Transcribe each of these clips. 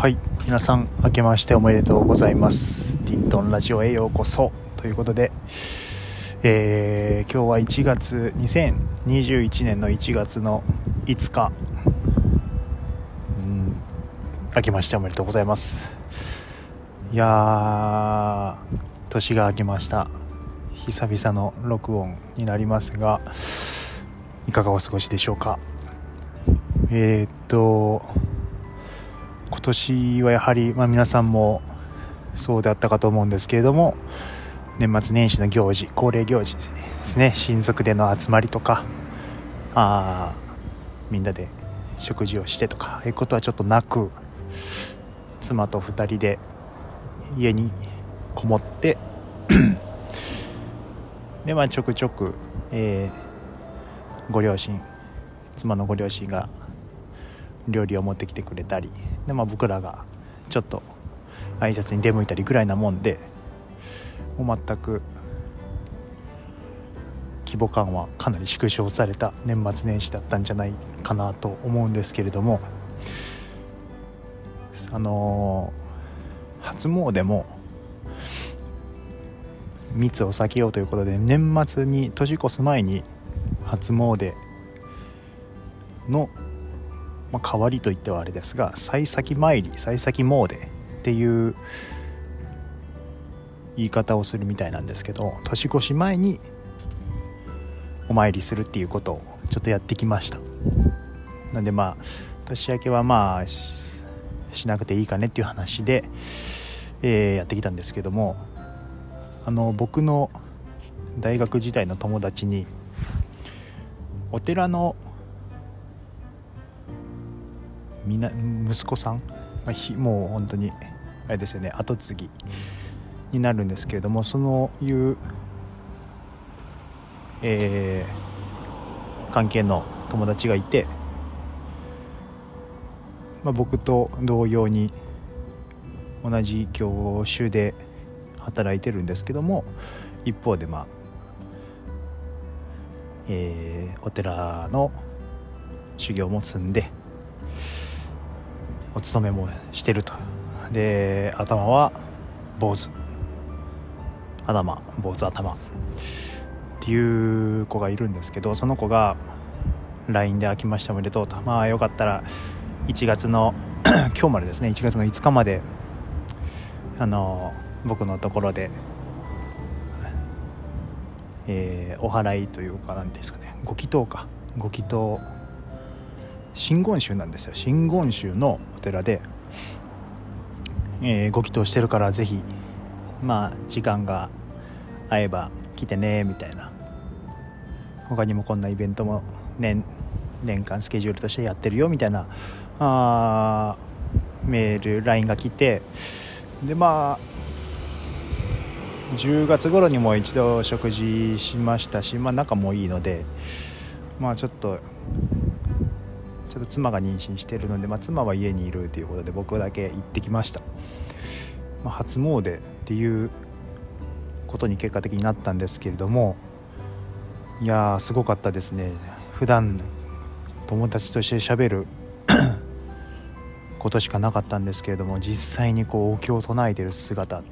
はい。皆さん明けましておめでとうございます。ティントンラジオへようこそ。ということで、えー、今日は1月2021年の1月の5日。うん。明けましておめでとうございます。いやー年が明けました。久々の録音になりますがいかがお過ごしでしょうか。えー、っと今年はやはり、まあ、皆さんもそうであったかと思うんですけれども年末年始の行事恒例行事ですね。親族での集まりとかあみんなで食事をしてとかいうことはちょっとなく妻と2人で家にこもって でまあちょくちょく、えー、ご両親妻のご両親が料理を持ってきてくれたりで、まあ、僕らがちょっと挨拶に出向いたりぐらいなもんでもう全く規模感はかなり縮小された年末年始だったんじゃないかなと思うんですけれどもあのー、初詣も密を避けようということで年末に年越す前に初詣のまあ、代わりといってはあれですが幸先参り幸先詣っていう言い方をするみたいなんですけど年越し前にお参りするっていうことをちょっとやってきました。なんでまあ年明けはまあしなくていいかねっていう話で、えー、やってきたんですけどもあの僕の大学時代の友達にお寺のみな息子さん、まあ、もう本当にあれですよね後継ぎになるんですけれどもそのいう、えー、関係の友達がいて、まあ、僕と同様に同じ教習で働いてるんですけども一方でまあ、えー、お寺の修行も積んでお勤めもしてると。で頭は坊主。頭坊主頭。っていう子がいるんですけどその子が LINE で「飽きましたおめでとう」と「まあよかったら1月の 今日までですね。1月の5日まであの僕のところで、えー、お祓いというか何ですかね。ご祈祷か。ご祈祷真言宗なんですよ。真言宗のお寺で、えー、ご祈祷してるからぜひまあ時間が合えば来てねみたいな。他にもこんなイベントも年年間スケジュールとしてやってるよみたいなあメール LINE が来てでまあ10月頃にも一度食事しましたし、まあ、仲もいいのでまあちょっとちょっと妻が妊娠してるので、まあ、妻は家にいるということで僕だけ行ってきました、まあ、初詣っていうことに結果的になったんですけれどもいやすごかったですね。普段友達としてしゃべる ことしかなかったんですけれども実際にこうお経を唱えてる姿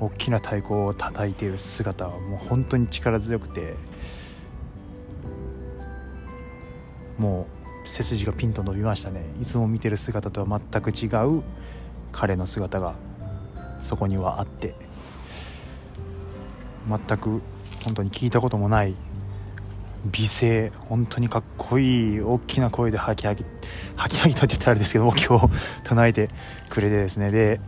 大きな太鼓を叩いている姿はもう本当に力強くてもう背筋がピンと伸びましたね。いつも見てる姿とは全く違う彼の姿がそこにはあって全く本当に聞いたこともない美声本当にかっこいい大きな声でハキハキハキハキとって言ったらあれですけども今日唱えてくれてですね。で、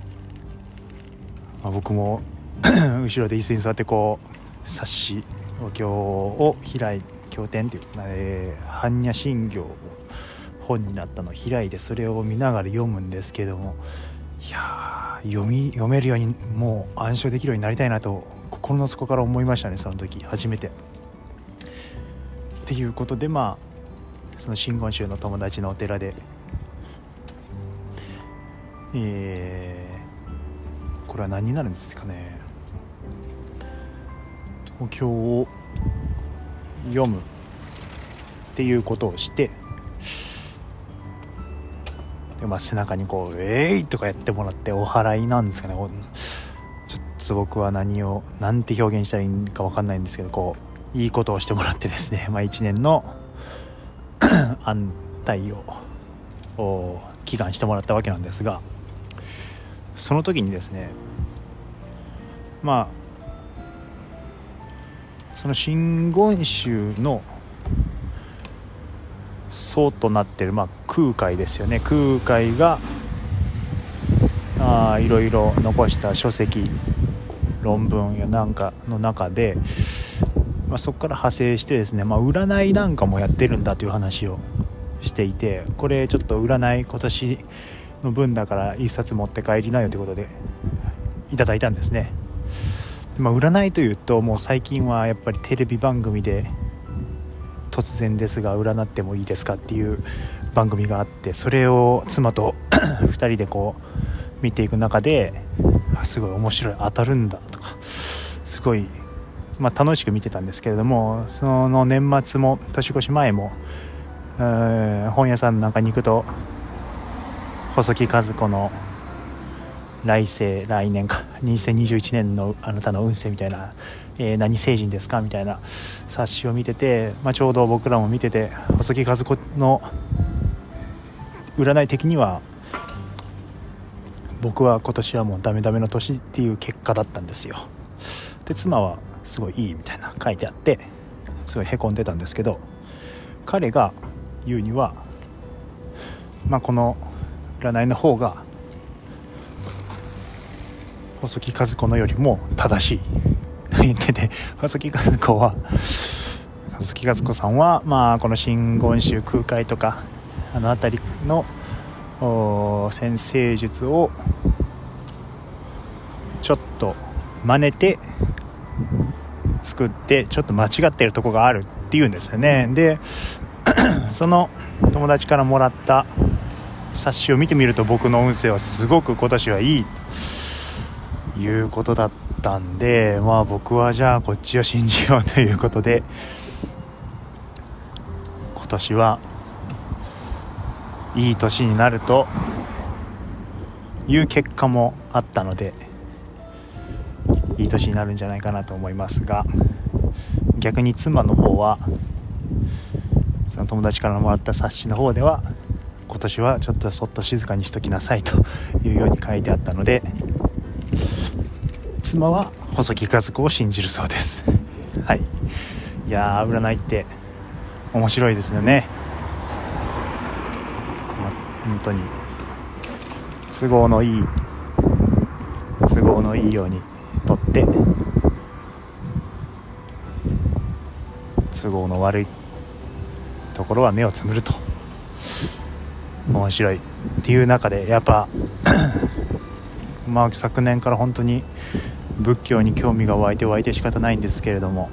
まあ、僕も 後ろで椅子に座ってこう冊子お経を開いて経典っていう、えー、般若心経本になったのを開いてそれを見ながら読むんですけどもいや読み読めるようにもう暗唱できるようになりたいなと心の底から思いましたねその時初めて。っていうことでまあその真言宗の友達のお寺でえー、これは何になるんですかねお経を読むっていうことをしてで、まあ、背中にこう「えい!」とかやってもらってお祓いなんですかねちょっと僕は何を何て表現したらいいか分かんないんですけどこういいことをしてもらってですね、まあ、1年の 安泰を祈願してもらったわけなんですがその時にですねまあその真言宗の層となってる、まあ、空海ですよね。空海があいろいろ残した書籍論文やなんかの中で、まあ、そこから派生してですね、まあ、占いなんかもやってるんだという話をしていてこれちょっと占い今年の分だから1冊持って帰りなよということでいただいたんですね。まあ、占いというともう最近はやっぱりテレビ番組で突然ですが占ってもいいですかっていう番組があってそれを妻と 2人でこう見ていく中ですごい面白い当たるんだとかすごい、まあ、楽しく見てたんですけれどもその年末も年越し前も本屋さんなんかに行くと細木数子の来世来年か2021年のあなたの運勢みたいな、えー、何星人ですかみたいな冊子を見てて、まあ、ちょうど僕らも見てて細木和子の占い的には僕は今年はもうダメダメの年っていう結果だったんですよ。で妻はすごいいいみたいな書いてあってすごいへこんでたんですけど彼が言うにはまあこの占いの方が細木和子のよりも正しい。と言ってて細木和子は細木和子さんは、まあ、この真言宗空海とかあの辺りの先生術をちょっと真似て作ってちょっと間違ってるとこがあるっていうんですよね。で その友達からもらった冊子を見てみると僕の運勢はすごく今年はいい。いうことだったんでまあ僕はじゃあこっちを信じようということで今年はいい年になるという結果もあったのでいい年になるんじゃないかなと思いますが逆に妻の方はその友達からもらった冊子の方では今年はちょっとそっと静かにしときなさいというように書いてあったので妻は細木和子を信じるそうです。はい。いや占いって。面白いですよね、ま本当に。都合のいい。都合のいいようにとって。都合の悪いところは目をつむると。面白いっていう中でやっぱ まあ昨年から本当に仏教に興味が湧いて湧いて仕方ないんですけれども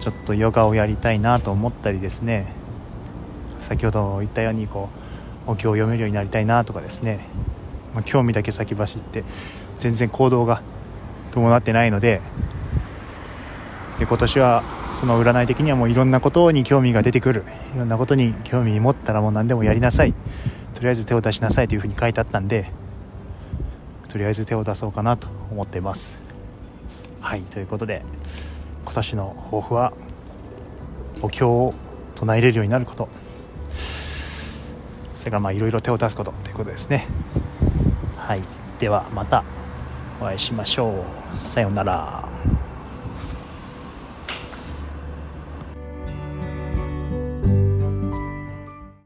ちょっとヨガをやりたいなと思ったりですね先ほど言ったようにこうお経を読めるようになりたいなとかですね、まあ、興味だけ先走って全然行動が伴ってないのでで今年はその占い的にはもういろんなことに興味が出てくる。いろんなことに興味持ったらもう何でもやりなさい。とりあえず手を出しなさいというふうに書いてあったんでとりあえず手を出そうかなと思っています。はいということで今年の抱負はお経を唱えれるようになること。それからまあいろいろ手を出すことということですね。はいではまたお会いしましょう。さようなら。